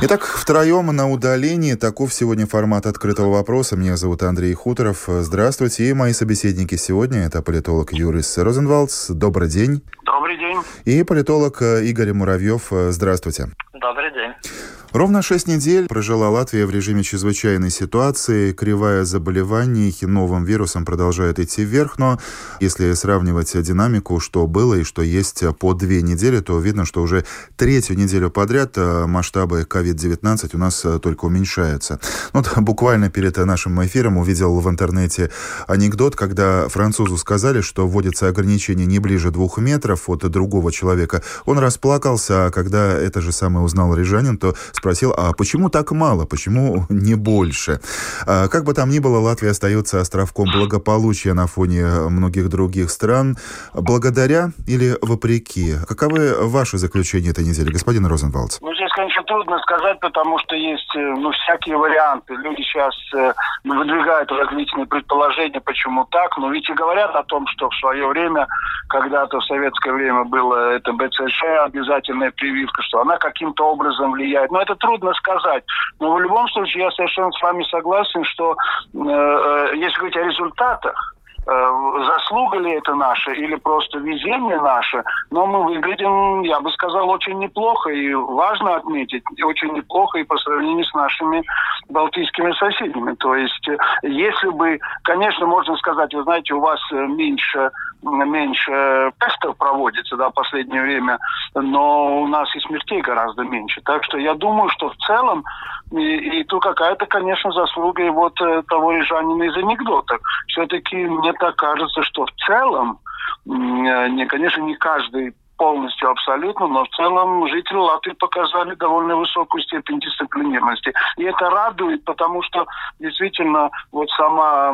Итак, втроем на удалении. Таков сегодня формат открытого вопроса. Меня зовут Андрей Хуторов. Здравствуйте. И мои собеседники сегодня это политолог Юрис Розенвалдс. Добрый день. Добрый день. И политолог Игорь Муравьев. Здравствуйте. Добрый день. Ровно шесть недель прожила Латвия в режиме чрезвычайной ситуации. Кривая заболеваний новым вирусом продолжает идти вверх, но если сравнивать динамику, что было и что есть по две недели, то видно, что уже третью неделю подряд э, масштабы COVID-19 у нас э, только уменьшаются. Вот буквально перед нашим эфиром увидел в интернете анекдот, когда французу сказали, что вводится ограничение не ближе двух метров от другого человека. Он расплакался, а когда это же самое узнал рижанин, то спросил, а почему так мало, почему не больше? А, как бы там ни было, Латвия остается островком благополучия на фоне многих других стран. Благодаря или вопреки? Каковы ваши заключения этой недели, господин Розенвалдс? Ну, здесь, конечно, трудно сказать, потому что есть э, ну, всякие варианты. Люди сейчас э, выдвигают различные предположения, почему так. Но ведь и говорят о том, что в свое время, когда-то в советское время было это БЦШ, обязательная прививка, что она каким-то образом влияет. Но это трудно сказать. Но в любом случае я совершенно с вами согласен, что э, э если говорить о результатах, Э, заслуга ли это наша или просто везение наше, но мы выглядим, я бы сказал, очень неплохо. И важно отметить, очень неплохо и по сравнению с нашими балтийскими соседями. То есть, э, если бы, конечно, можно сказать, вы знаете, у вас меньше меньше тестов проводится да, в последнее время, но у нас и смертей гораздо меньше. Так что я думаю, что в целом и, и тут какая-то, конечно, заслуга и вот того рижанина из анекдота. Все-таки мне так кажется, что в целом, не, конечно, не каждый полностью абсолютно, но в целом жители Латвии показали довольно высокую степень дисциплинированности. И это радует, потому что действительно вот сама,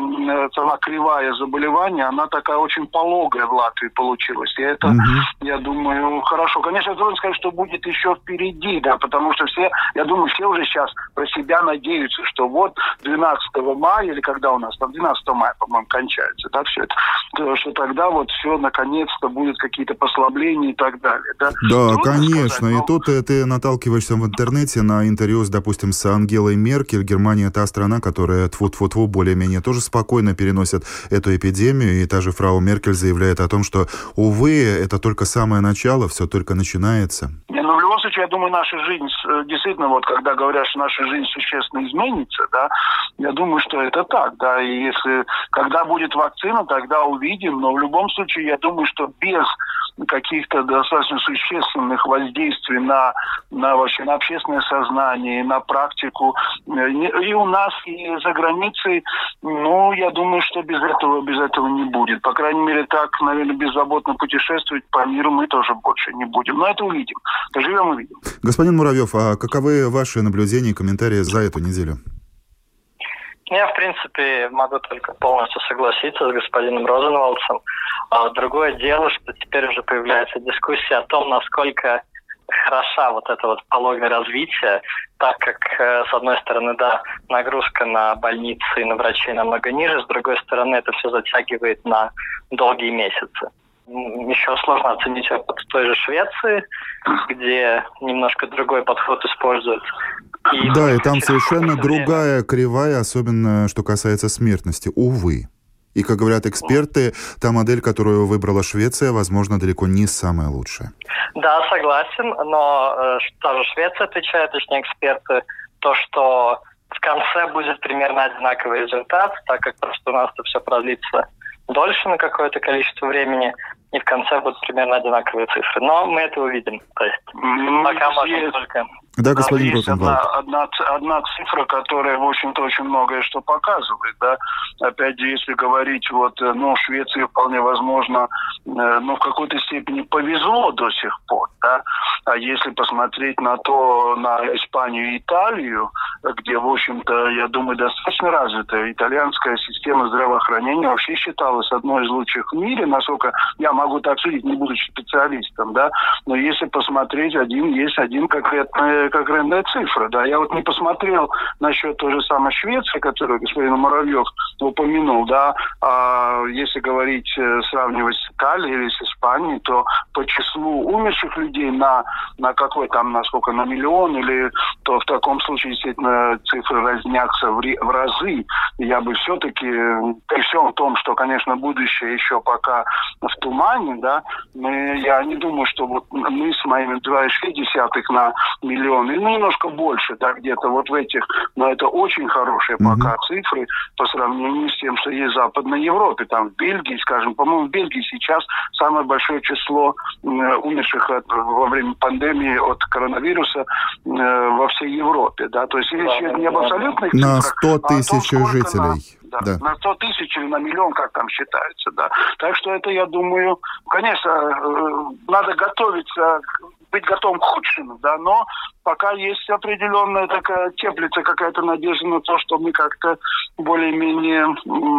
сама кривая заболевания, она такая очень пологая в Латвии получилась. И это, угу. я думаю, хорошо. Конечно, трудно сказать, что будет еще впереди, да, потому что все, я думаю, все уже сейчас про себя надеются, что вот 12 мая, или когда у нас там 12 мая, по-моему, кончается, да, все это, то, что тогда вот все наконец-то будет какие-то послабления так далее. Да, да Трудно конечно. Сказать, но... И тут э, ты наталкиваешься в интернете на интервью, с, допустим, с Ангелой Меркель. Германия та страна, которая тфу-тфу-тфу более-менее тоже спокойно переносит эту эпидемию. И та же фрау Меркель заявляет о том, что, увы, это только самое начало, все только начинается. Ну, в любом случае, я думаю, наша жизнь, э, действительно, вот когда говорят, что наша жизнь существенно изменится, да, я думаю, что это так, да, и если, когда будет вакцина, тогда увидим, но в любом случае, я думаю, что без каких-то достаточно существенных воздействий на, на вообще на общественное сознание, на практику э, и у нас, и за границей, ну, я думаю, что без этого, без этого не будет. По крайней мере, так, наверное, беззаботно путешествовать по миру мы тоже больше не будем. Но это увидим. Поживем и увидим. Господин Муравьев, а каковы ваши наблюдения и комментарии за эту неделю? Я, в принципе, могу только полностью согласиться с господином Розенвалдсом. А другое дело, что теперь уже появляется дискуссия о том, насколько хороша вот это вот пологое развитие, так как, э, с одной стороны, да, нагрузка на больницы и на врачей намного ниже, с другой стороны, это все затягивает на долгие месяцы. Еще сложно оценить опыт той же Швеции, где немножко другой подход используют. И да, и там совершенно другая кривая, особенно что касается смертности, увы. И, как говорят эксперты, та модель, которую выбрала Швеция, возможно, далеко не самая лучшая. Да, согласен, но э, та же Швеция отвечает, точнее, эксперты, то, что в конце будет примерно одинаковый результат, так как просто у нас это все продлится дольше на какое-то количество времени, и в конце будут примерно одинаковые цифры. Но мы это увидим. То есть ну, пока можно только да, господин Есть одна, одна, одна цифра, которая, в общем-то, очень многое что показывает. Да? Опять же, если говорить, вот, э, ну, Швеции вполне возможно, э, ну, в какой-то степени повезло до сих пор. Да? А если посмотреть на то, на Испанию и Италию, где, в общем-то, я думаю, достаточно развитая итальянская система здравоохранения вообще считалась одной из лучших в мире, насколько я могу так судить, не будучи специалистом, да, но если посмотреть, один есть один конкретная, конкретная цифра, да, я вот не посмотрел насчет той же самой Швеции, которую господин Муравьев упомянул, да, а если говорить, э, сравнивать с Италией или с Испанией, то по числу умерших людей на, на какой там, насколько, на миллион или то в таком случае, действительно, цифры разнятся в, в разы. Я бы все-таки, при всем том, что, конечно, будущее еще пока в тумане, да, мы, я не думаю, что вот мы с моими 2,6 на миллион, или немножко больше, да, где-то вот в этих, но это очень хорошие mm-hmm. пока цифры по сравнению с тем, что есть в Западной Европе, там в Бельгии, скажем, по-моему, в Бельгии сейчас самое большое число умерших от, во время пандемии от коронавируса э, во всей Европе, да, то есть речь да, не об абсолютных на цифрах, 100 тысяч а том, жителей. На, да, да. на 100 тысяч или на миллион, как там считается, да. Так что это, я думаю, конечно, э, надо готовиться быть готовым к худшему, да, но пока есть определенная такая теплица, какая-то надежда на то, что мы как-то более-менее,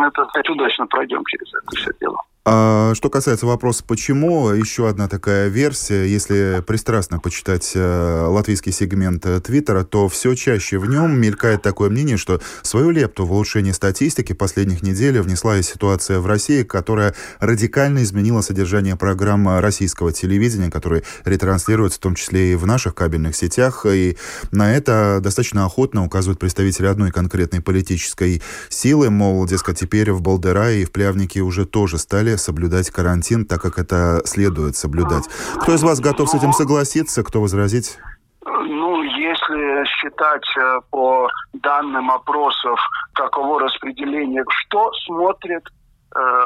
это сказать, удачно пройдем через это все дело. А что касается вопроса «почему?», еще одна такая версия. Если пристрастно почитать э, латвийский сегмент э, Твиттера, то все чаще в нем мелькает такое мнение, что свою лепту в улучшение статистики последних недель внесла и ситуация в России, которая радикально изменила содержание программ российского телевидения, которые ретранслируются в том числе и в наших кабельных сетях. И на это достаточно охотно указывают представители одной конкретной политической силы, мол, дескать, теперь в Балдерае и в Плявнике уже тоже стали соблюдать карантин, так как это следует соблюдать. Кто из вас готов с этим согласиться, кто возразить? Ну, если считать э, по данным опросов, каково распределение, что смотрит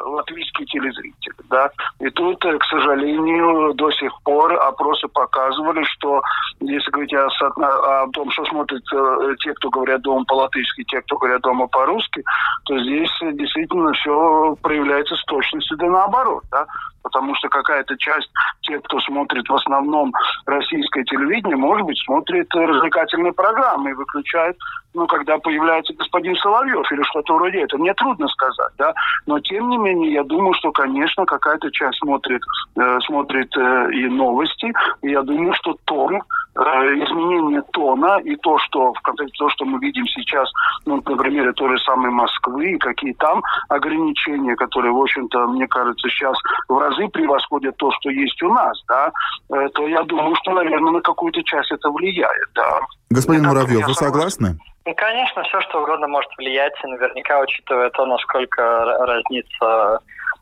латвийский телезритель. Да? И тут, э, к сожалению, до сих пор опросы показывали, что если говорить о, о том, что смотрят э, те, кто говорят дома по-латышски, те, кто говорят дома по-русски, то здесь действительно все проявляется с точностью да наоборот. Да? Потому что какая-то часть тех, кто смотрит в основном российское телевидение, может быть, смотрит развлекательные программы и выключает, ну, когда появляется господин Соловьев или что-то вроде этого. Мне трудно сказать, да. Но, тем не менее, я думаю, что, конечно, какая-то часть смотрит, э, смотрит э, и новости. И я думаю, что тон Э, изменение тона и то, что в конце то, что мы видим сейчас, ну, на примере той же самой Москвы, и какие там ограничения, которые, в общем-то, мне кажется, сейчас в разы превосходят то, что есть у нас, да, э, то я думаю, что, наверное, на какую-то часть это влияет, да. Господин Муравьев, вы согласны? Ну, конечно, все, что угодно может влиять, и наверняка, учитывая то, насколько разнится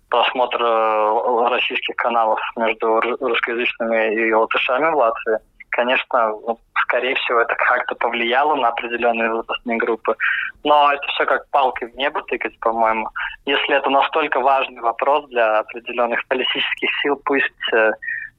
просмотр э, российских каналов между русскоязычными и латышами в Латвии, конечно, ну, скорее всего, это как-то повлияло на определенные возрастные группы. Но это все как палкой в небо тыкать, по-моему. Если это настолько важный вопрос для определенных политических сил, пусть э,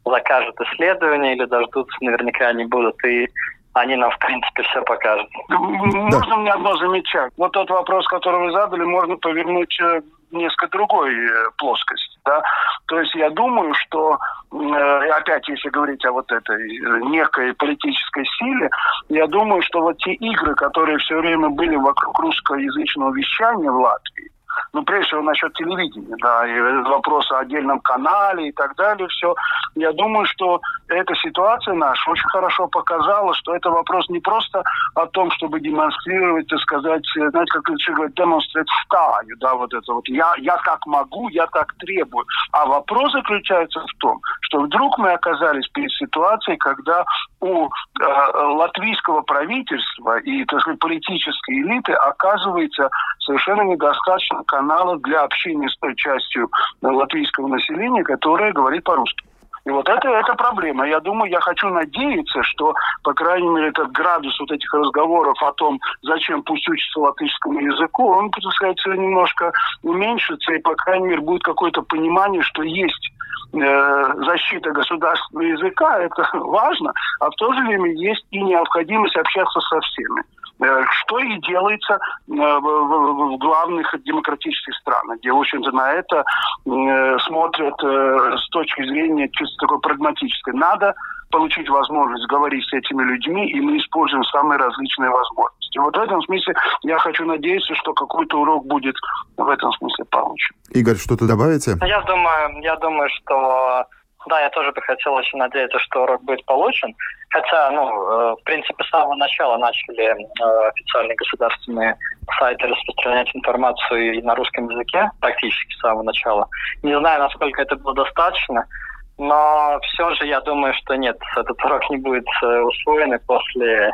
закажут исследования или дождутся, наверняка они будут, и они нам, в принципе, все покажут. Можно да. мне одно замечать? Вот тот вопрос, который вы задали, можно повернуть э, несколько другой э, плоскости. Да? То есть я думаю, что э, опять, если говорить о вот этой э, некой политической силе, я думаю, что вот те игры, которые все время были вокруг русскоязычного вещания в Латвии, ну, прежде всего, насчет телевидения, да, и вопрос о отдельном канале и так далее, все. Я думаю, что эта ситуация наша очень хорошо показала, что это вопрос не просто о том, чтобы демонстрировать, так сказать, знаете, как лучше говорить, демонстрировать стаю, да, вот это вот, я, я так могу, я так требую. А вопрос заключается в том, что вдруг мы оказались перед ситуацией, когда у э, латвийского правительства и, так сказать, политической элиты оказывается совершенно недостаточно каналов для общения с той частью э, латвийского населения, которая говорит по-русски. И вот это, это проблема. Я думаю, я хочу надеяться, что, по крайней мере, этот градус вот этих разговоров о том, зачем пусть учится латышскому языку, он, так сказать, немножко уменьшится, и, по крайней мере, будет какое-то понимание, что есть э, защита государственного языка, это важно, а в то же время есть и необходимость общаться со всеми. Э, что и делается э, в главных демократических странах, где, в общем-то, на это э, смотрят с точки зрения чисто такой прагматической. Надо получить возможность говорить с этими людьми, и мы используем самые различные возможности. Вот в этом смысле я хочу надеяться, что какой-то урок будет в этом смысле получен. Игорь, что-то добавите? Я думаю, я думаю, что да, я тоже бы хотел очень надеяться, что урок будет получен. Хотя, ну, э, в принципе, с самого начала начали э, официальные государственные сайты распространять информацию и на русском языке, практически с самого начала. Не знаю, насколько это было достаточно, но все же я думаю, что нет, этот урок не будет э, усвоен, и после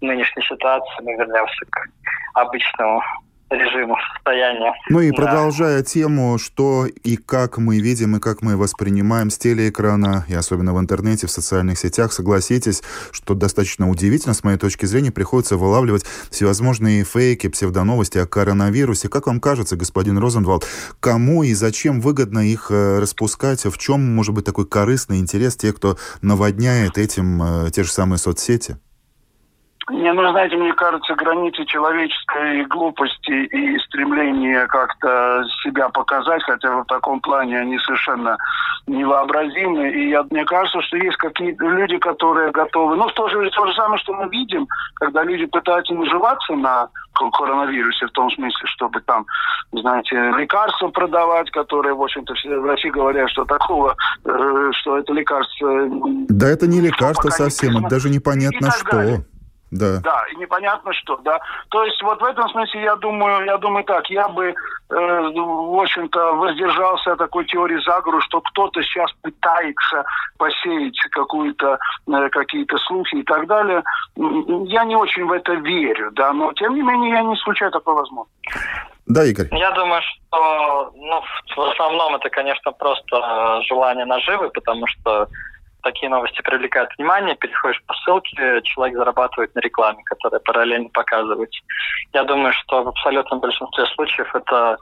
нынешней ситуации мы вернемся к обычному режиму состояния. Ну и да. продолжая тему, что и как мы видим, и как мы воспринимаем с телеэкрана, и особенно в интернете, в социальных сетях, согласитесь, что достаточно удивительно, с моей точки зрения, приходится вылавливать всевозможные фейки, псевдоновости о коронавирусе. Как вам кажется, господин Розенвалд, кому и зачем выгодно их э, распускать? В чем может быть такой корыстный интерес тех, кто наводняет этим э, те же самые соцсети? Не, ну, знаете, мне кажется, границы человеческой глупости и стремления как-то себя показать, хотя в таком плане они совершенно невообразимы. И я, мне кажется, что есть какие-то люди, которые готовы... Ну, то же, то же самое, что мы видим, когда люди пытаются наживаться на коронавирусе, в том смысле, чтобы там, знаете, лекарства продавать, которые, в общем-то, все врачи говорят, что такого, э, что это лекарство... Да это не лекарство совсем, это даже непонятно что. Далее. Да. Да, и непонятно что, да. То есть вот в этом смысле я думаю, я думаю так, я бы, э, в общем-то, воздержался от такой теории заговору, что кто-то сейчас пытается посеять какую-то, э, какие-то слухи и так далее. Я не очень в это верю, да, но тем не менее я не исключаю такой возможности. Да, Игорь. Я думаю, что ну, в основном это, конечно, просто э, желание наживы, потому что такие новости привлекают внимание, переходишь по ссылке, человек зарабатывает на рекламе, которая параллельно показывается. Я думаю, что в абсолютном большинстве случаев это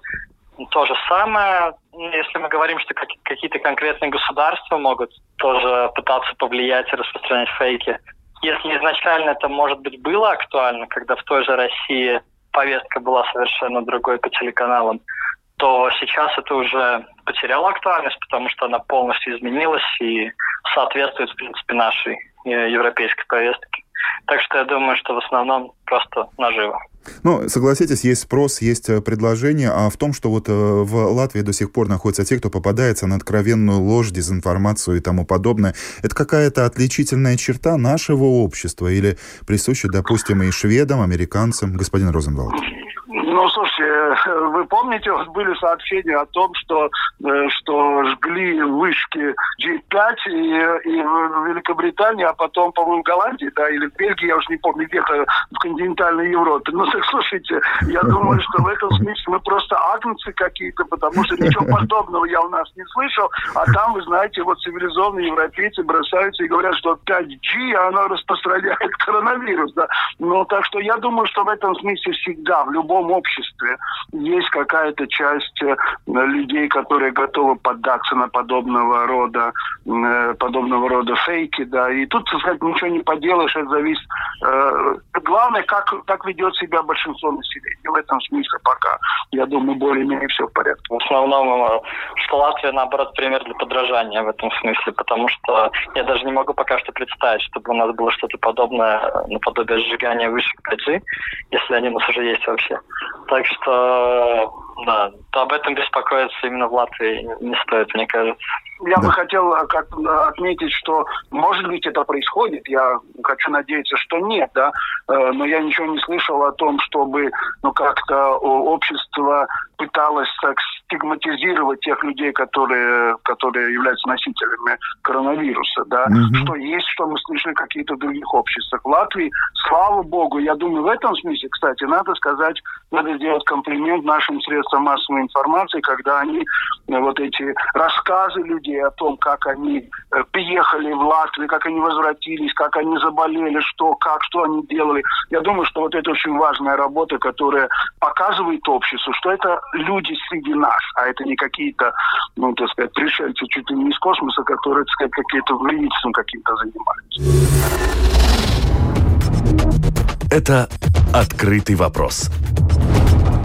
то же самое. Если мы говорим, что какие-то конкретные государства могут тоже пытаться повлиять и распространять фейки, если изначально это, может быть, было актуально, когда в той же России повестка была совершенно другой по телеканалам, то сейчас это уже потеряло актуальность, потому что она полностью изменилась и соответствует, в принципе, нашей э, европейской повестке. Так что я думаю, что в основном просто наживо. Ну, согласитесь, есть спрос, есть э, предложение, а в том, что вот э, в Латвии до сих пор находятся те, кто попадается на откровенную ложь, дезинформацию и тому подобное, это какая-то отличительная черта нашего общества или присуща, допустим, и шведам, американцам, господин Розенвалд? Ну, слушайте, вы помните, вот были сообщения о том, что, э, что жгли вышки G5 и, и в Великобритании, а потом, по-моему, в Голландии, да, или в Бельгии, я уже не помню, где-то в континентальной Европе. Ну, так слушайте, я думаю, что в этом смысле мы просто агнцы какие-то, потому что ничего подобного я у нас не слышал, а там, вы знаете, вот цивилизованные европейцы бросаются и говорят, что 5G, она распространяет коронавирус, да. Ну, так что я думаю, что в этом смысле всегда, в любом обществе есть какая-то часть э, людей, которые готовы поддаться на подобного рода э, подобного рода фейки, да, и тут, сказать, ничего не поделаешь, это зависит. Э, главное, как, как ведет себя большинство населения. В этом смысле пока, я думаю, более-менее все в порядке. В основном, что Латвия, наоборот, пример для подражания в этом смысле, потому что я даже не могу пока что представить, чтобы у нас было что-то подобное, наподобие сжигания вышек 5G, если они у нас уже есть вообще. Так что, да, об этом беспокоиться именно в Латвии не стоит, мне кажется. Я да. бы хотел э, как, э, отметить, что, может быть, это происходит. Я хочу надеяться, что нет, да. Э, но я ничего не слышал о том, чтобы, ну, как-то общество пыталось так стигматизировать тех людей, которые, которые являются носителями коронавируса, да. Mm-hmm. Что есть, что мы слышали в каких-то других обществах. В Латвии, слава богу, я думаю, в этом смысле, кстати, надо сказать, надо сделать комплимент нашим средствам массовой информации, когда они вот эти рассказы людей людей о том, как они э, приехали в Латвию, как они возвратились, как они заболели, что, как, что они делали. Я думаю, что вот это очень важная работа, которая показывает обществу, что это люди среди нас, а это не какие-то, ну, так сказать, пришельцы чуть ли не из космоса, которые, так сказать, какие-то вредительством каким-то занимаются. Это «Открытый вопрос»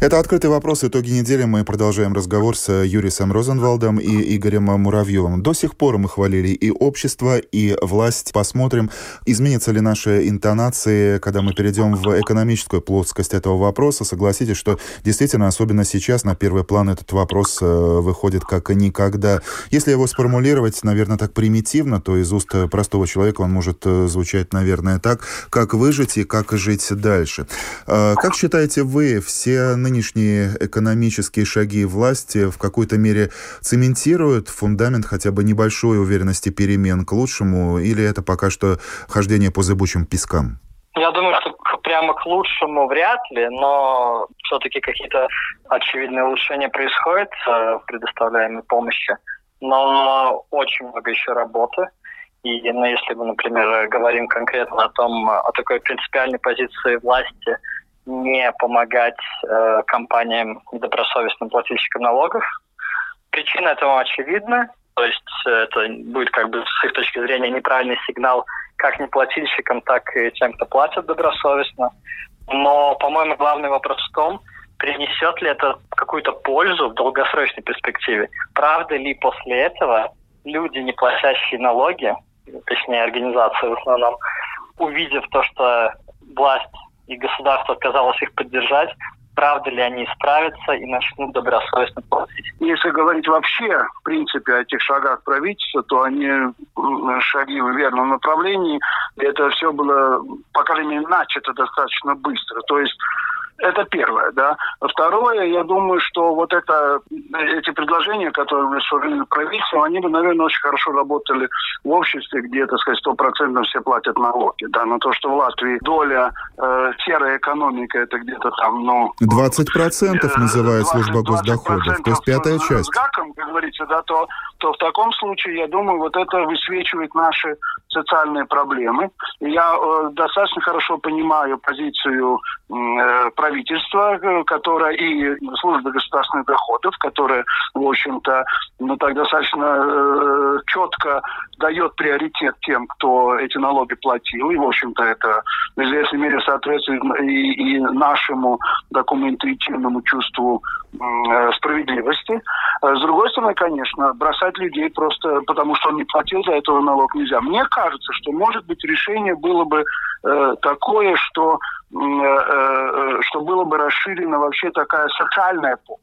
Это «Открытый вопрос. Итоги недели». Мы продолжаем разговор с Юрисом Розенвалдом и Игорем Муравьевым. До сих пор мы хвалили и общество, и власть. Посмотрим, изменятся ли наши интонации, когда мы перейдем в экономическую плоскость этого вопроса. Согласитесь, что действительно, особенно сейчас, на первый план этот вопрос э, выходит как никогда. Если его сформулировать, наверное, так примитивно, то из уст простого человека он может э, звучать, наверное, так, как выжить и как жить дальше. Э, как считаете вы, все нынешние экономические шаги власти в какой-то мере цементируют фундамент хотя бы небольшой уверенности перемен к лучшему, или это пока что хождение по зыбучим пескам? Я думаю, что прямо к лучшему вряд ли, но все-таки какие-то очевидные улучшения происходят в предоставляемой помощи. Но очень много еще работы. И ну, если мы, например, говорим конкретно о том, о такой принципиальной позиции власти – не помогать э, компаниям недобросовестным плательщикам налогов. Причина этому очевидна. То есть э, это будет как бы с их точки зрения неправильный сигнал как неплательщикам, так и тем, кто платит добросовестно. Но, по-моему, главный вопрос в том, принесет ли это какую-то пользу в долгосрочной перспективе. Правда ли после этого люди, не платящие налоги, точнее организации в основном, увидев то, что власть и государство отказалось их поддержать, правда ли они справятся и начнут добросовестно платить. Если говорить вообще, в принципе, о этих шагах правительства, то они шаги в верном направлении. Это все было, по крайней мере, начато достаточно быстро. То есть это первое, да. Второе, я думаю, что вот это, эти предложения, которые были сформированы правительством, они бы, наверное, очень хорошо работали в обществе, где, так сказать, стопроцентно все платят налоги, да. Но то, что в Латвии доля э, серой экономики, это где-то там, ну... 20 процентов э, называет служба госдоходов, то есть пятая часть. С ГАКом, как говорится, да, то, то в таком случае, я думаю, вот это высвечивает наши социальные проблемы. Я э, достаточно хорошо понимаю позицию э, правительства, э, которая и службы государственных доходов, которая, в общем-то, ну, так достаточно э, четко дает приоритет тем, кто эти налоги платил. И, в общем-то, это в известной мере соответствует и, и нашему такому чувству э, справедливости. Э, с другой стороны, конечно, бросать людей просто потому, что он не платил за этого налог нельзя. Мне кажется, что, может быть, решение было бы э, такое, что, э, э, что было бы расширена вообще такая социальная помощь.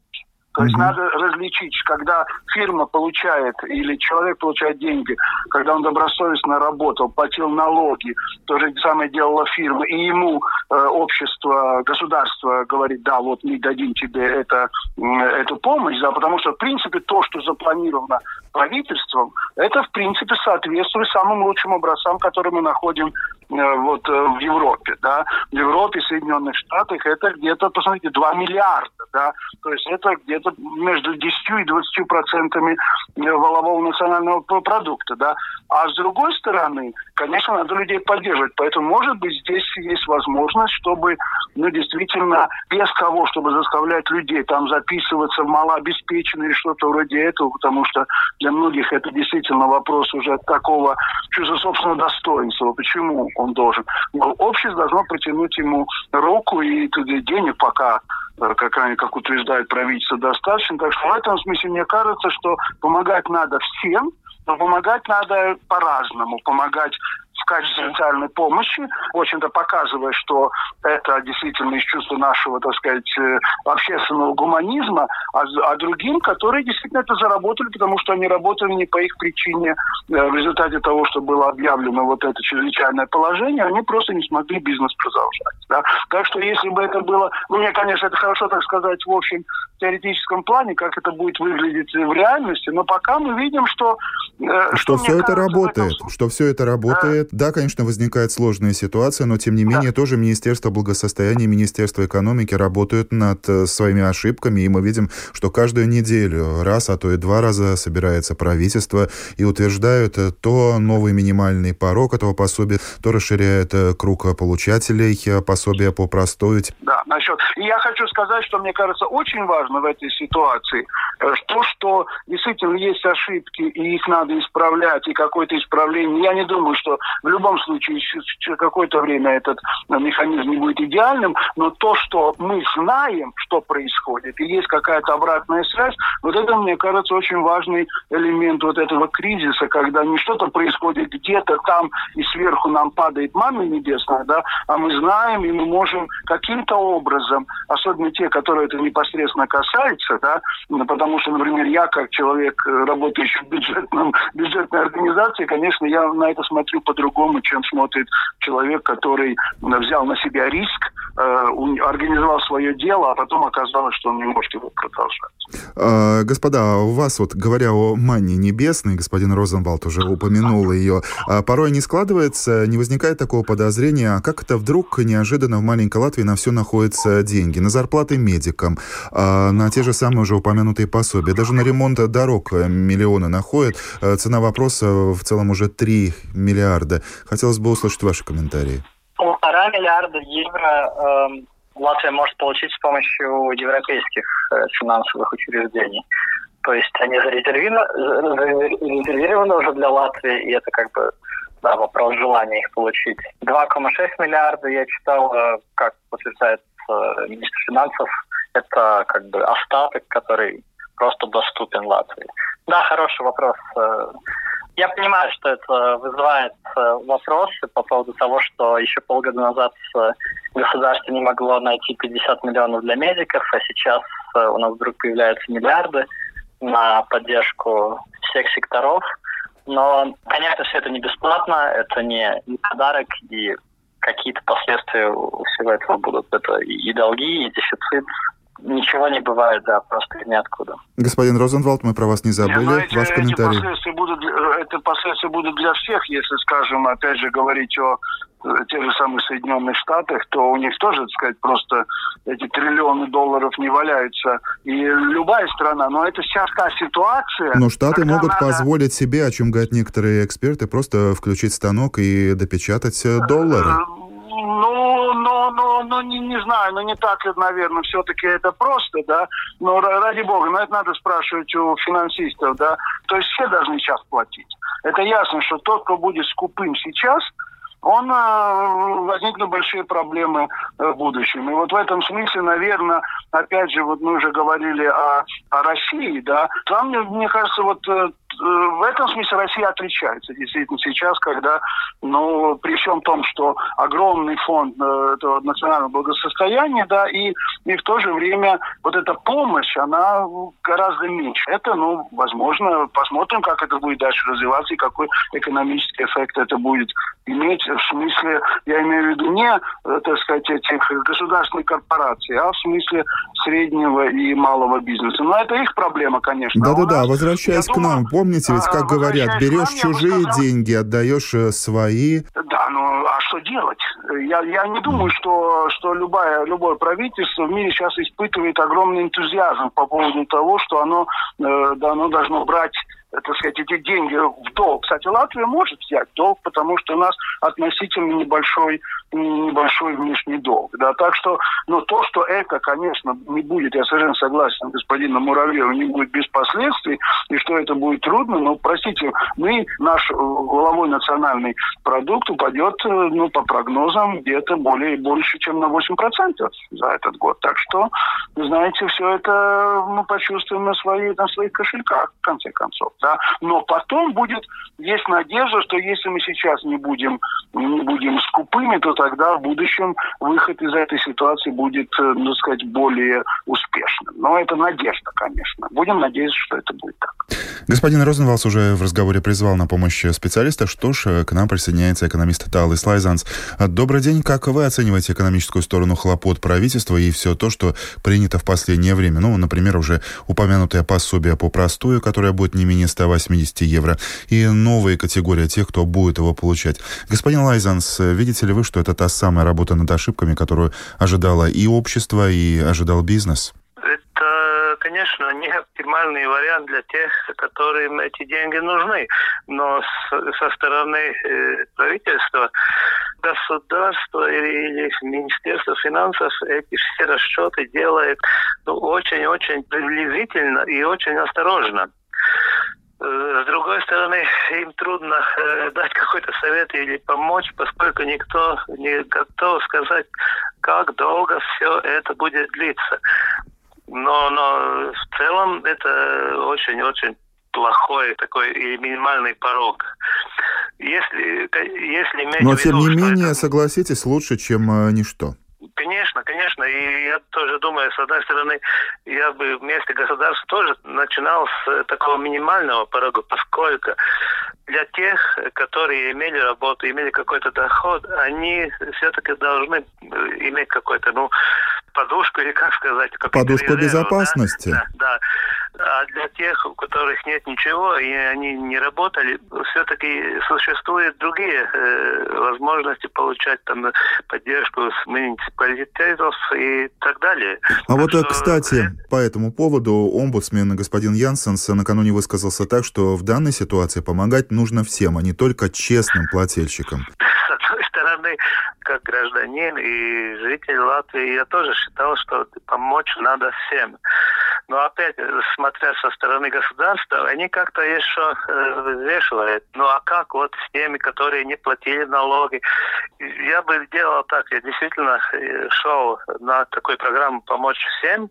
То есть надо различить, когда фирма получает или человек получает деньги, когда он добросовестно работал, платил налоги, то же самое делала фирма, и ему э, общество, государство говорит, да, вот мы дадим тебе это, э, эту помощь, да, потому что, в принципе, то, что запланировано правительством, это, в принципе, соответствует самым лучшим образцам, которые мы находим э, вот э, в Европе, да. В Европе, Соединенных Штатах это где-то, посмотрите, 2 миллиарда, да, то есть это где-то между 10 и 20 процентами э, волового национального продукта, да. А с другой стороны, конечно, надо людей поддерживать, поэтому, может быть, здесь есть возможность, чтобы, ну, действительно, без того, чтобы заставлять людей там записываться в малообеспеченные или что-то вроде этого, потому что для многих это действительно вопрос уже такого чувства собственного достоинства. Почему он должен? Но общество должно протянуть ему руку и денег пока э, как, как утверждает правительство, достаточно. Так что в этом смысле мне кажется, что помогать надо всем, но помогать надо по-разному. Помогать в качестве социальной помощи, в общем-то, показывая, что это действительно из чувства нашего, так сказать, э, общественного гуманизма, а, а другим, которые действительно это заработали, потому что они работали не по их причине э, в результате того, что было объявлено вот это чрезвычайное положение, они просто не смогли бизнес продолжать. Да? Так что если бы это было, ну, мне, конечно, это хорошо, так сказать, в общем теоретическом плане, как это будет выглядеть в реальности, но пока мы видим, что... Э, что, что все это работает, этом... что все это работает, да, конечно, возникает сложная ситуация, но тем не менее да. тоже Министерство благосостояния, Министерство экономики работают над э, своими ошибками, и мы видим, что каждую неделю, раз, а то и два раза собирается правительство и утверждают э, то новый минимальный порог этого пособия, то расширяет круг получателей пособия по простою. Да, насчет. И я хочу сказать, что мне кажется очень важно в этой ситуации то, что действительно есть ошибки, и их надо исправлять, и какое-то исправление. Я не думаю, что В любом случае, через какое-то время этот механизм не будет идеальным, но то, что мы знаем, что происходит, и есть какая-то обратная связь, вот это, мне кажется, очень важный элемент вот этого кризиса, когда не что-то происходит где-то там, и сверху нам падает мама небесная, да, а мы знаем, и мы можем каким-то образом, особенно те, которые это непосредственно касается, да, потому что, например, я как человек, работающий в бюджетном, бюджетной организации, конечно, я на это смотрю по-другому, чем смотрит человек, который взял на себя риск, э, организовал свое дело, а потом оказалось, что он не может его продолжать. А, господа, а у вас, вот говоря о манне небесной, господин Розенвалд уже упомянул ее, а порой не складывается, не возникает такого подозрения, а как это вдруг неожиданно в маленькой Латвии на все находятся деньги, на зарплаты медикам, на те же самые уже упомянутые пособия, даже на ремонт дорог миллионы находят. Цена вопроса в целом уже 3 миллиарда. Хотелось бы услышать ваши комментарии. Полтора миллиарда евро э, Латвия может получить с помощью европейских э, финансовых учреждений. То есть они зарезервированы уже для Латвии, и это как бы да, вопрос желания их получить. 2,6 миллиарда я читал, э, как утверждает э, министр финансов, это как бы остаток, который просто доступен Латвии. Да, хороший вопрос. Э, я понимаю, что это вызывает э, вопросы по поводу того, что еще полгода назад э, государство не могло найти 50 миллионов для медиков, а сейчас у нас вдруг появляются миллиарды на поддержку всех секторов. Но, конечно, все это не бесплатно, это не, не подарок, и какие-то последствия у всего этого будут. Это и долги, и дефицит, ничего не бывает, да, просто ниоткуда. Господин Розенвалд, мы про вас не забыли. Но эти, Ваш комментарий. Эти последствия, будут, э, это последствия будут для всех, если, скажем, опять же, говорить о э, тех же самых Соединенных Штатах, то у них тоже, так сказать, просто эти триллионы долларов не валяются. И любая страна, но это вся та ситуация... Но Штаты могут надо... позволить себе, о чем говорят некоторые эксперты, просто включить станок и допечатать э, доллары. Ну, ну, ну, не, не знаю, ну не так, наверное, все-таки это просто, да. Но ради бога, но это надо спрашивать у финансистов, да. То есть все должны сейчас платить. Это ясно, что тот, кто будет скупым сейчас, он э, возникнут большие проблемы э, в будущем. И вот в этом смысле, наверное, опять же, вот мы уже говорили о, о России, да, там, мне, мне кажется, вот э, в этом смысле Россия отличается действительно сейчас, когда, ну, при всем том, что огромный фонд э, этого национального благосостояния, да, и, и в то же время вот эта помощь, она гораздо меньше. Это, ну, возможно, посмотрим, как это будет дальше развиваться и какой экономический эффект это будет иметь в смысле, я имею в виду не, э, так сказать, этих государственных корпораций, а в смысле среднего и малого бизнеса. Но это их проблема, конечно. А Да-да-да, возвращаясь к думаю, нам, помните, ведь как а, говорят, берешь чужие деньги, отдаешь э, свои. Да, ну а что делать? Я, я не думаю, что, что любое, любое правительство в мире сейчас испытывает огромный энтузиазм по поводу того, что оно, э, да, оно должно брать так сказать, эти деньги в долг. Кстати, Латвия может взять долг, потому что у нас относительно небольшой, небольшой внешний долг. Да? Так что, ну, то, что это, конечно, не будет, я совершенно согласен с господином Муравьевым, не будет без последствий, и что это будет трудно, но, простите, мы, наш головой национальный продукт упадет, ну, по прогнозам, где-то более, больше, чем на 8% за этот год. Так что, знаете, все это мы почувствуем на, свои, на своих кошельках, в конце концов да, но потом будет, есть надежда, что если мы сейчас не будем, не будем скупыми, то тогда в будущем выход из этой ситуации будет, э, ну сказать, более успешным. Но это надежда, конечно. Будем надеяться, что это будет так. Господин Розенвалс уже в разговоре призвал на помощь специалиста. Что ж, э, к нам присоединяется экономист Талис Лайзанс. Добрый день. Как вы оцениваете экономическую сторону хлопот правительства и все то, что принято в последнее время? Ну, например, уже упомянутое пособие по простую, которое будет не менее 180 евро, и новые категории тех, кто будет его получать. Господин Лайзанс, видите ли вы, что это та самая работа над ошибками, которую ожидало и общество, и ожидал бизнес? Это, конечно, не оптимальный вариант для тех, которым эти деньги нужны. Но с, со стороны э, правительства, государства или, или Министерства финансов эти все расчеты делает ну, очень-очень приблизительно и очень осторожно. Э, С другой стороны, им трудно дать какой-то совет или помочь, поскольку никто не готов сказать, как долго все это будет длиться. Но, но в целом это очень-очень плохой такой и минимальный порог. Если, если иметь Но, в виду, тем не менее, это... согласитесь, лучше, чем э, ничто. Конечно, конечно. И я тоже думаю, с одной стороны, я бы вместе государства тоже начинал с такого минимального порога, поскольку для тех, которые имели работу, имели какой-то доход, они все-таки должны иметь какой-то, ну, подушку или как сказать? Подушку резерв, безопасности. Да, да. А для тех, у которых нет ничего, и они не работали, все-таки существуют другие э, возможности получать там поддержку с муниципалитетов и так далее. А так вот, что... кстати, по этому поводу омбудсмен господин Янсенс накануне высказался так, что в данной ситуации помогать нужно всем, а не только честным плательщикам. С одной стороны, как гражданин и житель Латвии, я тоже считал, что помочь надо всем. Но опять, смотря со стороны государства, они как-то еще э, взвешивают. Ну а как вот с теми, которые не платили налоги? Я бы делал так, я действительно э, шел на такую программу «Помочь всем»,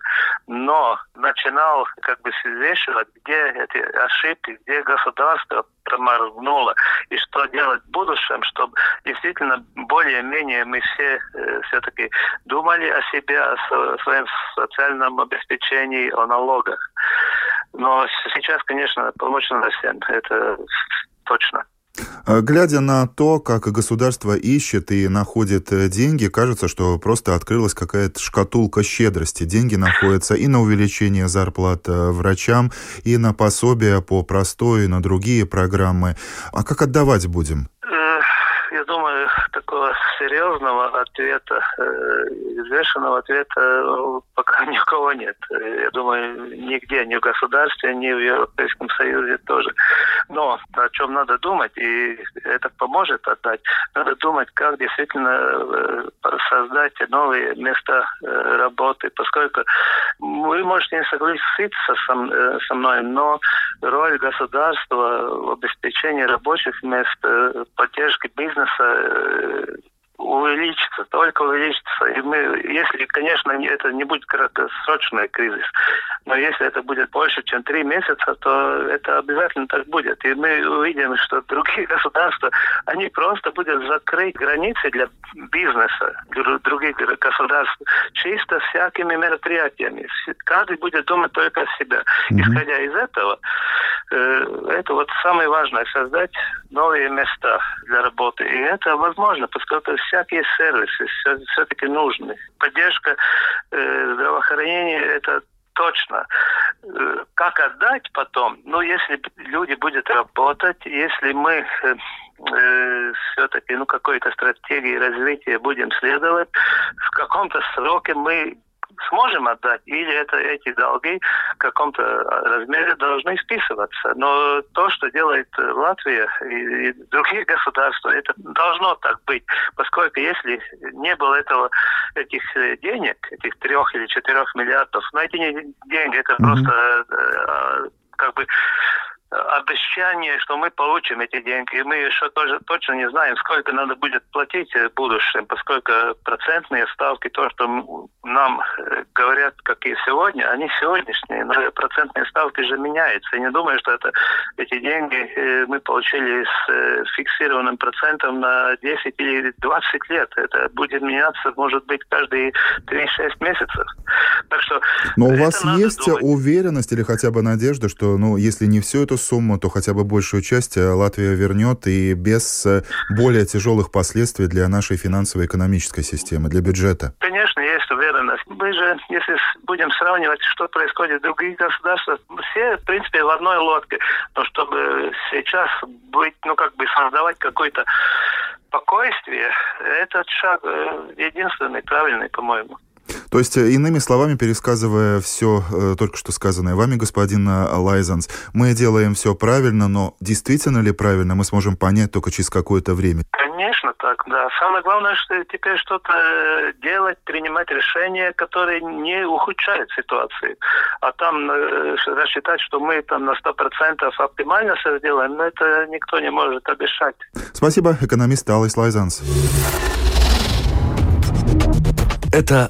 но начинал как бы взвешивать, где эти ошибки, где государство проморгнуло, и что делать в будущем, чтобы действительно более-менее мы все э, все-таки думали о себе, о своем социальном обеспечении, о налогах. Но сейчас, конечно, помочь надо всем, это точно. А, глядя на то, как государство ищет и находит э, деньги, кажется, что просто открылась какая-то шкатулка щедрости. Деньги находятся и на увеличение зарплат э, врачам, и на пособия по простой, и на другие программы. А как отдавать будем? Такого серьезного ответа, э, взвешенного ответа э, пока никого нет. Я думаю, нигде, ни в государстве, ни в Европейском Союзе тоже. Но о чем надо думать, и это поможет отдать, надо думать, как действительно э, создать новые места работы, поскольку вы можете не согласиться со, со мной, но роль государства в обеспечении рабочих мест, поддержки бизнеса euh, увеличится, только увеличится. И мы, если, конечно, это не будет краткосрочный кризис, но если это будет больше, чем три месяца, то это обязательно так будет. И мы увидим, что другие государства, они просто будут закрыть границы для бизнеса других государств чисто всякими мероприятиями. Каждый будет думать только о себе. Mm-hmm. Исходя из этого, э, это вот самое важное, создать новые места для работы. И это возможно, поскольку всякие сервисы все-таки нужны. Поддержка э, здравоохранения – это точно. Э, как отдать потом? Ну, если люди будут работать, если мы э, э все-таки ну, какой-то стратегии развития будем следовать, в каком-то сроке мы сможем отдать, или это эти долги в каком-то размере должны списываться. Но то, что делает Латвия и, и другие государства, это должно так быть, поскольку если не было этого этих денег, этих трех или четырех миллиардов, но эти деньги это mm-hmm. просто э, как бы обещание, что мы получим эти деньги. И мы еще тоже точно не знаем, сколько надо будет платить в будущем, поскольку процентные ставки, то, что нам э, говорят, какие сегодня, они сегодняшние, но процентные ставки же меняются. Я не думаю, что это, эти деньги э, мы получили с э, фиксированным процентом на 10 или 20 лет. Это будет меняться, может быть, каждые 3-6 месяцев. Так что Но у вас есть думать. уверенность или хотя бы надежда, что, ну, если не всю эту сумму, то хотя бы большую часть э, Латвия вернет и без э, более тяжелых последствий для нашей финансово-экономической системы, для бюджета? Конечно, есть уверенность. Мы же, если будем сравнивать, что происходит в других государствах, все, в принципе, в одной лодке. Но чтобы сейчас быть, ну, как бы создавать какое-то спокойствие, этот шаг э, единственный правильный, по-моему. То есть, э, иными словами, пересказывая все э, только что сказанное вами, господин э, Лайзанс, мы делаем все правильно, но действительно ли правильно, мы сможем понять только через какое-то время. Конечно так, да. Самое главное, что теперь что-то делать, принимать решения, которые не ухудшают ситуацию. А там э, рассчитать, что мы там на 100% оптимально все сделаем, но это никто не может обещать. Спасибо, экономист Алис Лайзанс. Это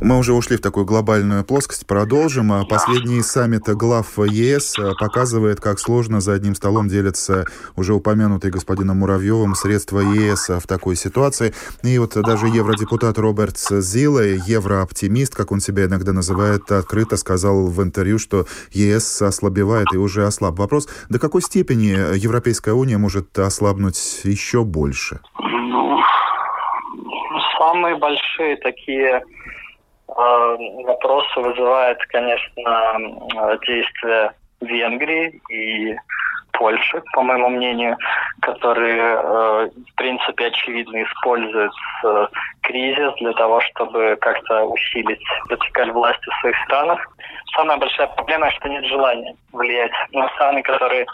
Мы уже ушли в такую глобальную плоскость, продолжим. А последний саммит глав ЕС э, показывает, как сложно за одним столом делятся уже упомянутые господином Муравьевым средства ЕС в такой ситуации. И вот даже евродепутат Роберт Зиле, еврооптимист, как он себя иногда называет, открыто сказал в интервью, что ЕС ослабевает и уже ослаб. Вопрос, до какой степени Европейская уния может ослабнуть еще больше? Ну, самые большие такие Э, вопросы вызывает, конечно, действия Венгрии и Польши, по моему мнению, которые, э, в принципе, очевидно используют кризис для того, чтобы как-то усилить вертикаль власти в своих странах. Самая большая проблема, что нет желания влиять на страны, которые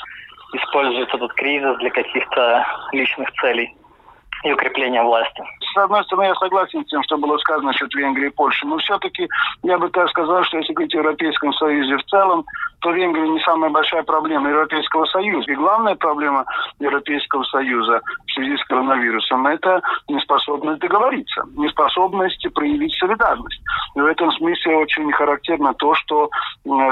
используют этот кризис для каких-то личных целей и укрепления власти. С одной стороны, я согласен с тем, что было сказано насчет Венгрии и Польши, но все-таки я бы так сказал, что если говорить о Европейском Союзе в целом, то Венгрия не самая большая проблема Европейского Союза. И главная проблема Европейского Союза в связи с коронавирусом – это неспособность договориться, неспособность проявить солидарность. И в этом смысле очень характерно то, что,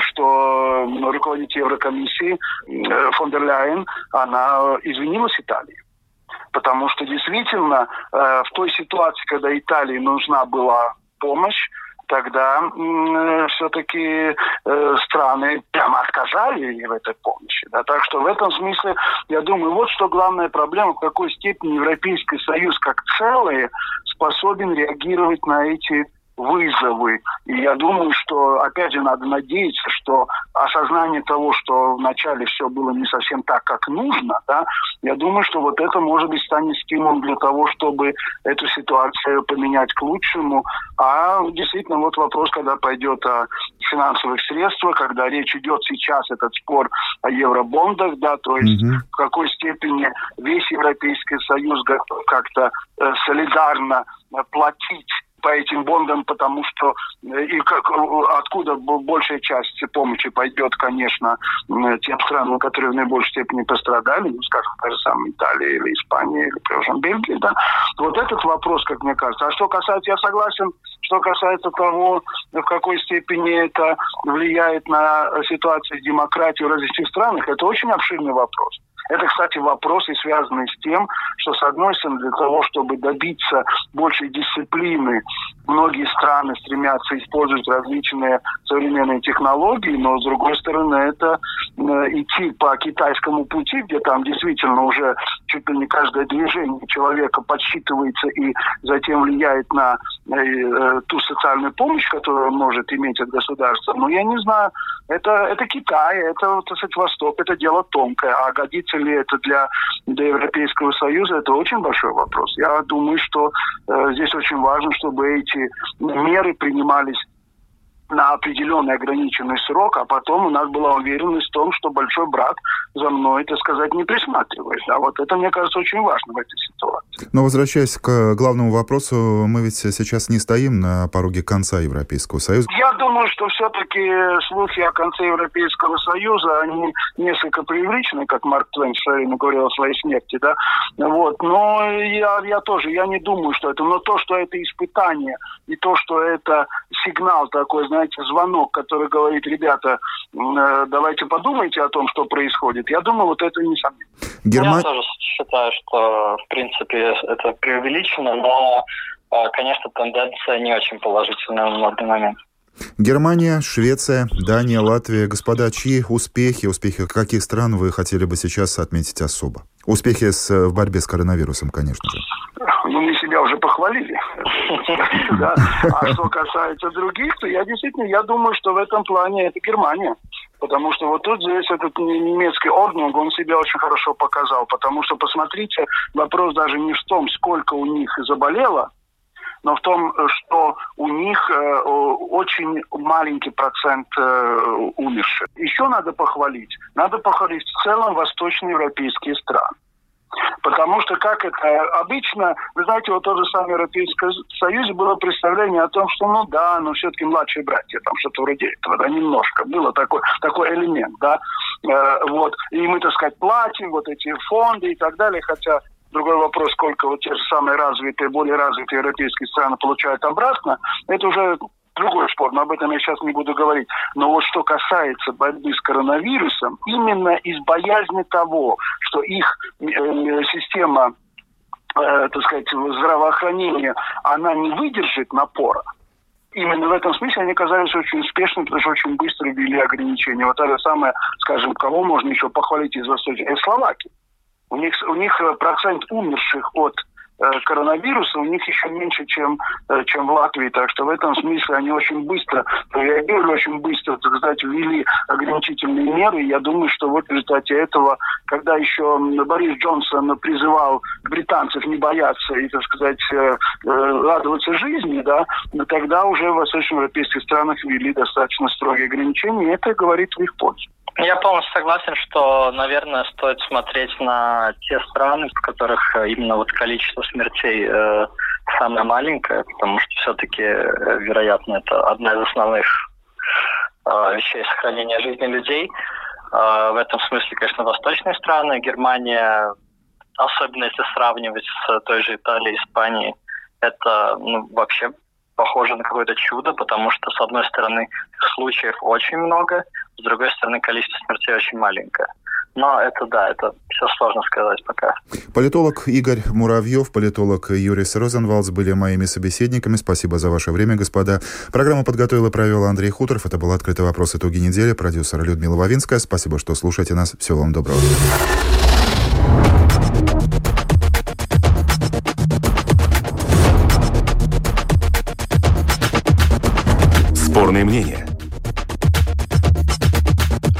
что руководитель Еврокомиссии э, фон дер Ляйен, она извинилась Италии потому что действительно э, в той ситуации, когда Италии нужна была помощь, тогда э, все-таки э, страны прямо отказали в этой помощи. Да? Так что в этом смысле, я думаю, вот что главная проблема, в какой степени Европейский Союз как целое способен реагировать на эти вызовы. И я думаю, что, опять же, надо надеяться, что осознание того, что вначале все было не совсем так, как нужно, да, я думаю, что вот это, может быть, станет стимулом для того, чтобы эту ситуацию поменять к лучшему. А действительно, вот вопрос, когда пойдет о финансовых средствах, когда речь идет сейчас, этот спор о евробондах, да, то есть mm-hmm. в какой степени весь Европейский Союз готов как-то э, солидарно э, платить по этим бондам, потому что э, и как, э, откуда большая часть помощи пойдет, конечно, тем странам, которые в наибольшей степени пострадали, ну, скажем, та же самая Италия или Испания, или, скажем, Бельгия, да. Вот этот вопрос, как мне кажется. А что касается, я согласен, что касается того, в какой степени это влияет на ситуацию демократии в различных странах, это очень обширный вопрос. Это, кстати, вопросы, связанные с тем, что, с одной стороны, для того, чтобы добиться большей дисциплины, многие страны стремятся использовать различные современные технологии, но, с другой стороны, это э, идти по китайскому пути, где там действительно уже чуть ли не каждое движение человека подсчитывается и затем влияет на э, э, ту социальную помощь, которую он может иметь от государства. Но я не знаю, это, это Китай, это, так сказать, Восток, это дело тонкое. А годится ли это для, для Европейского Союза, это очень большой вопрос. Я думаю, что э, здесь очень важно, чтобы эти меры принимались на определенный ограниченный срок, а потом у нас была уверенность в том, что большой брат за мной, так сказать, не присматривает. А вот это, мне кажется, очень важно в этой ситуации. Но возвращаясь к главному вопросу, мы ведь сейчас не стоим на пороге конца Европейского Союза. Я думаю, что все-таки слухи о конце Европейского Союза, они несколько преувеличены, как Марк Твен в свое время говорил о своей смерти, да. Вот. Но я, я тоже, я не думаю, что это, но то, что это испытание, и то, что это сигнал такой, знаете, звонок, который говорит, ребята, э, давайте подумайте о том, что происходит. Я думаю, вот это несомненно. Герман... Я тоже считаю, что, в принципе, это преувеличено, но, э, конечно, тенденция не очень положительная на данный момент. Германия, Швеция, Дания, Латвия. Господа, чьи успехи, успехи каких стран вы хотели бы сейчас отметить особо? Успехи с, в борьбе с коронавирусом, конечно же. Ну, мы себя уже похвалили. А что касается других, то я действительно, я думаю, что в этом плане это Германия. Потому что вот тут здесь этот немецкий Орднунг, он себя очень хорошо показал. Потому что, посмотрите, вопрос даже не в том, сколько у них заболело, но в том, что у них э, очень маленький процент э, умерших. Еще надо похвалить, надо похвалить в целом восточноевропейские страны. Потому что, как это обычно, вы знаете, вот тот же самый Европейский Союз было представление о том, что, ну да, но все-таки младшие братья, там что-то вроде этого, да, немножко. Было такой, такой элемент, да. Э, вот. И мы, так сказать, платим вот эти фонды и так далее, хотя Другой вопрос, сколько вот те же самые развитые, более развитые европейские страны получают обратно, это уже другой спор, но об этом я сейчас не буду говорить. Но вот что касается борьбы с коронавирусом, именно из боязни того, что их э, система э, так сказать, здравоохранения, она не выдержит напора, именно в этом смысле они оказались очень успешными, потому что очень быстро ввели ограничения. Вот это самое, скажем, кого можно еще похвалить из Восточной, это Словакия. У них, у них э, процент умерших от Э, коронавируса у них еще меньше, чем, э, чем в Латвии. Так что в этом смысле они очень быстро реагировали, очень быстро, так сказать, ввели ограничительные меры. Я думаю, что вот в результате этого, когда еще Борис Джонсон призывал британцев не бояться и, так сказать, радоваться жизни, да, тогда уже в восточноевропейских странах ввели достаточно строгие ограничения, и это говорит в их пользу. Я полностью согласен, что, наверное, стоит смотреть на те страны, в которых э, именно вот количество смертей э, самое маленькое, потому что все-таки, э, вероятно, это одна из основных э, вещей сохранения жизни людей. Э, в этом смысле, конечно, восточные страны, Германия, особенно если сравнивать с той же Италией, Испанией, это ну, вообще похоже на какое-то чудо, потому что, с одной стороны, случаев очень много, с другой стороны, количество смертей очень маленькое. Но это да, это все сложно сказать пока. Политолог Игорь Муравьев, политолог Юрис Розенвалдс были моими собеседниками. Спасибо за ваше время, господа. Программу подготовил и провел Андрей Хуторов. Это был «Открытый вопрос. Итоги недели». Продюсер Людмила Вавинская. Спасибо, что слушаете нас. Всего вам доброго. Спорные мнения.